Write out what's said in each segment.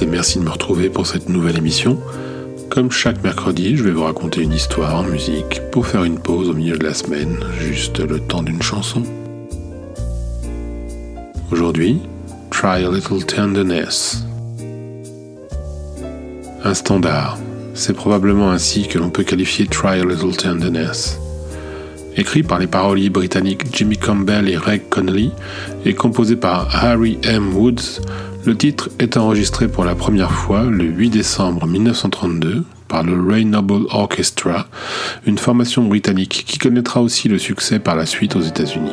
et merci de me retrouver pour cette nouvelle émission. Comme chaque mercredi, je vais vous raconter une histoire en musique pour faire une pause au milieu de la semaine, juste le temps d'une chanson. Aujourd'hui, Try a Little Tenderness. Un standard. C'est probablement ainsi que l'on peut qualifier Try a Little Tenderness. Écrit par les paroliers britanniques Jimmy Campbell et Reg Connolly et composé par Harry M. Woods, le titre est enregistré pour la première fois le 8 décembre 1932 par le Ray Noble Orchestra, une formation britannique qui connaîtra aussi le succès par la suite aux États-Unis.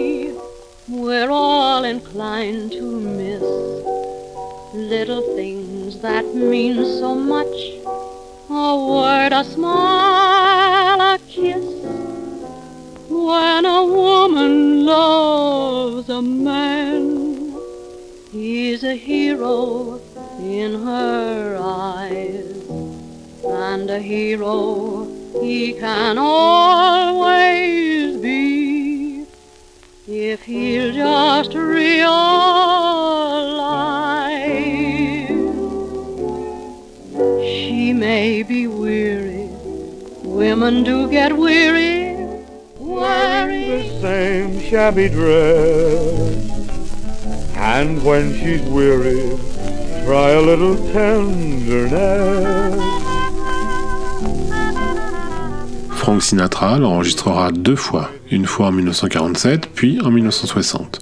we're all inclined to miss little things that mean so much. A word, a smile, a kiss. When a woman loves a man, he's a hero in her eyes, and a hero he can always if he'll just realize she may be weary. Women do get weary wearing the same shabby dress. And when she's weary, try a little tenderness. Frank Sinatra l'enregistrera deux fois, une fois en 1947 puis en 1960.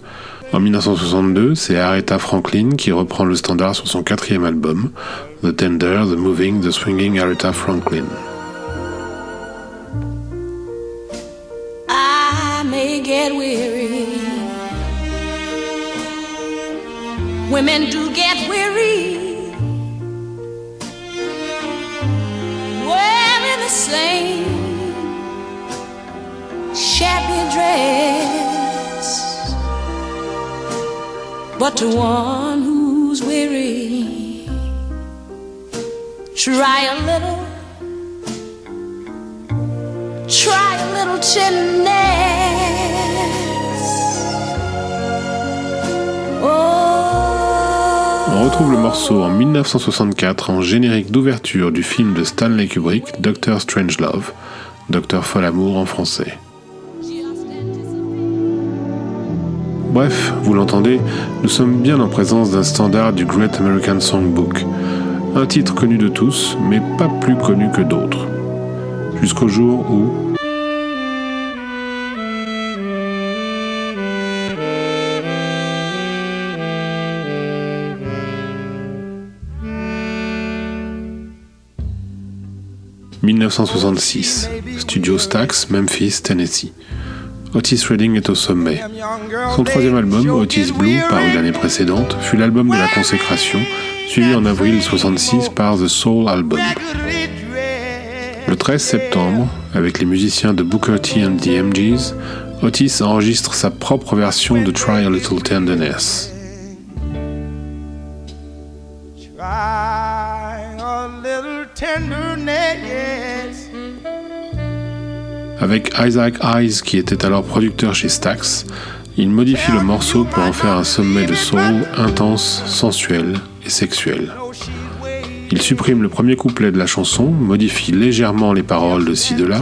En 1962, c'est Aretha Franklin qui reprend le standard sur son quatrième album, The Tender, The Moving, The Swinging Aretha Franklin. Women do get weary. But to one who's weary, try a little. Try a little tenderness. On retrouve le morceau en 1964 en générique d'ouverture du film de Stanley Kubrick, Doctor Strangelove, Docteur Folamour en français. Bref, vous l'entendez, nous sommes bien en présence d'un standard du Great American Songbook, un titre connu de tous, mais pas plus connu que d'autres. Jusqu'au jour où, 1966, Studio Stax, Memphis, Tennessee. Otis Redding est au sommet. Son troisième album, Otis Blue, paru l'année précédente, fut l'album de la consécration, suivi en avril 1966 par The Soul Album. Le 13 septembre, avec les musiciens de Booker T and the MGs, Otis enregistre sa propre version de Try a Little Tenderness. Avec Isaac Eyes, qui était alors producteur chez Stax, il modifie le morceau pour en faire un sommet de soul intense, sensuel et sexuel. Il supprime le premier couplet de la chanson, modifie légèrement les paroles de ci de là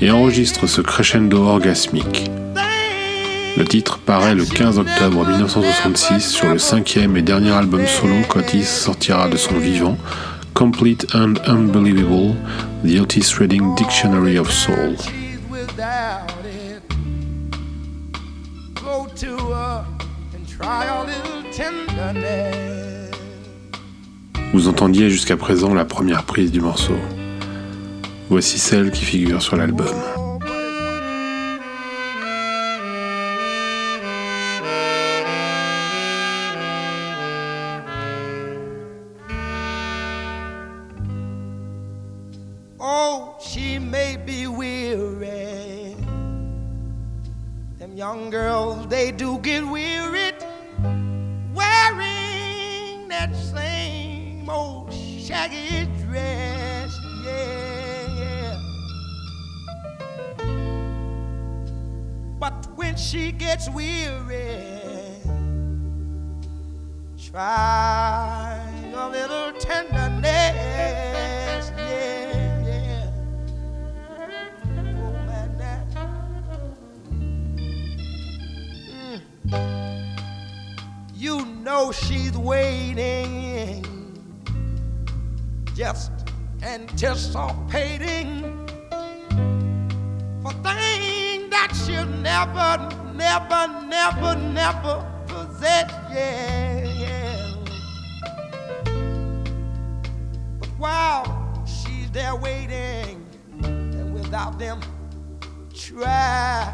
et enregistre ce crescendo orgasmique. Le titre paraît le 15 octobre 1966 sur le cinquième et dernier album solo qu'Otis sortira de son vivant, Complete and Unbelievable, The Otis Redding Dictionary of Soul. Go to her and try a little Vous entendiez jusqu'à présent la première prise du morceau. Voici celle qui figure sur l'album. Oh, she may be weary. Them young girls, they do get weary wearing that same old shaggy dress. Yeah, yeah. But when she gets weary, try a little tenderness. Know she's waiting, just anticipating for things that she'll never, never, never, never possess. Yeah, yeah. But while she's there waiting, and without them, try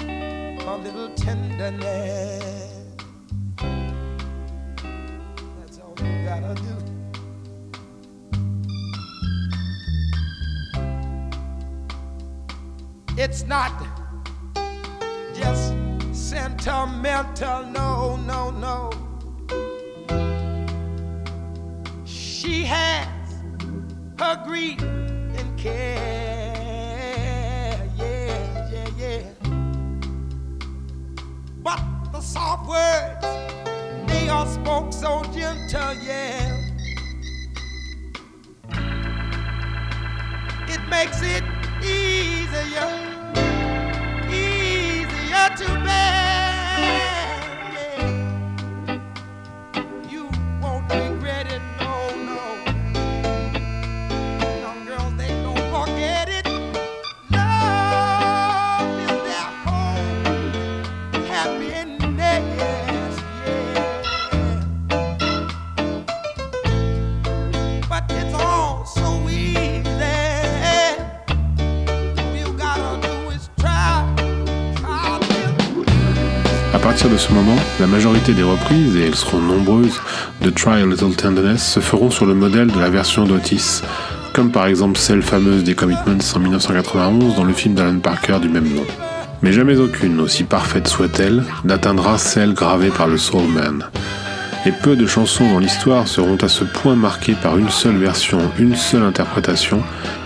a little tenderness. It's not just sentimental, no, no, no. She has her grief and care, yeah, yeah, yeah. But the soft words, are spoke so gentle, yeah. It makes it easier partir de ce moment, la majorité des reprises, et elles seront nombreuses, de Try a Little Tenderness se feront sur le modèle de la version d'Otis, comme par exemple celle fameuse des Commitments en 1991 dans le film d'Alan Parker du même nom. Mais jamais aucune, aussi parfaite soit-elle, n'atteindra celle gravée par le Soul Man. Et peu de chansons dans l'histoire seront à ce point marquées par une seule version, une seule interprétation,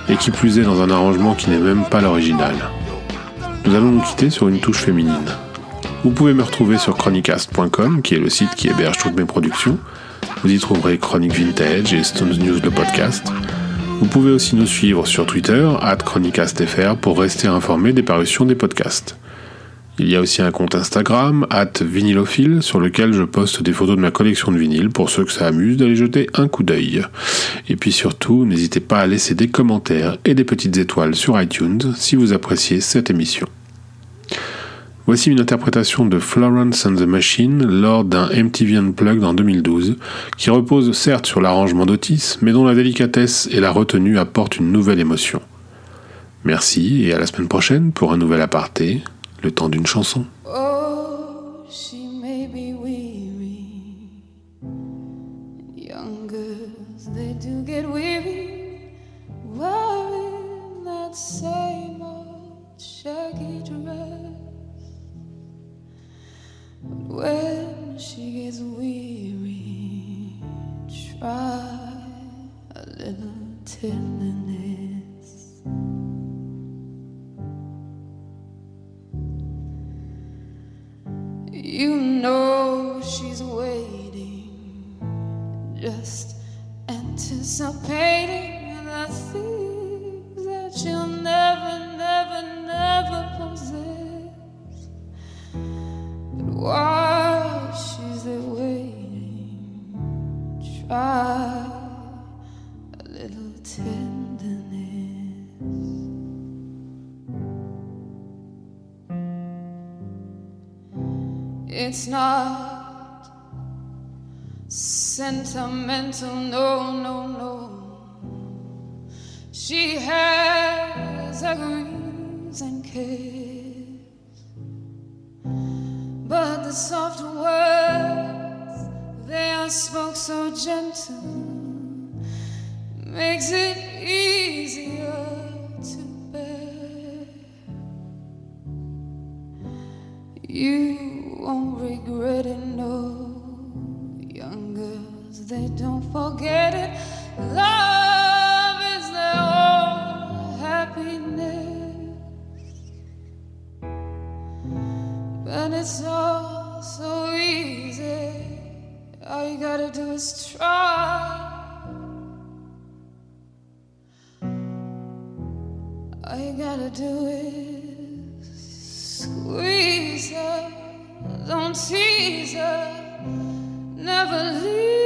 et qui plus est dans un arrangement qui n'est même pas l'original. Nous allons nous quitter sur une touche féminine. Vous pouvez me retrouver sur chronicast.com, qui est le site qui héberge toutes mes productions. Vous y trouverez Chronique Vintage et Stones News le podcast. Vous pouvez aussi nous suivre sur Twitter, at chronicastfr, pour rester informé des parutions des podcasts. Il y a aussi un compte Instagram, at vinylophile, sur lequel je poste des photos de ma collection de vinyles pour ceux que ça amuse d'aller jeter un coup d'œil. Et puis surtout, n'hésitez pas à laisser des commentaires et des petites étoiles sur iTunes si vous appréciez cette émission. Voici une interprétation de Florence and the Machine lors d'un MTV Unplugged en 2012, qui repose certes sur l'arrangement d'Otis, mais dont la délicatesse et la retenue apportent une nouvelle émotion. Merci et à la semaine prochaine pour un nouvel aparté, le temps d'une chanson. Oh, It's not sentimental, no, no, no. She has greens and cares, but the soft words they are spoke so gentle makes it easier to bear. You won't regret it, no. Young girls, they don't forget it. Love is their own happiness, but it's all so easy. All you gotta do is try. All you gotta do is squeeze her, don't tease her, never leave.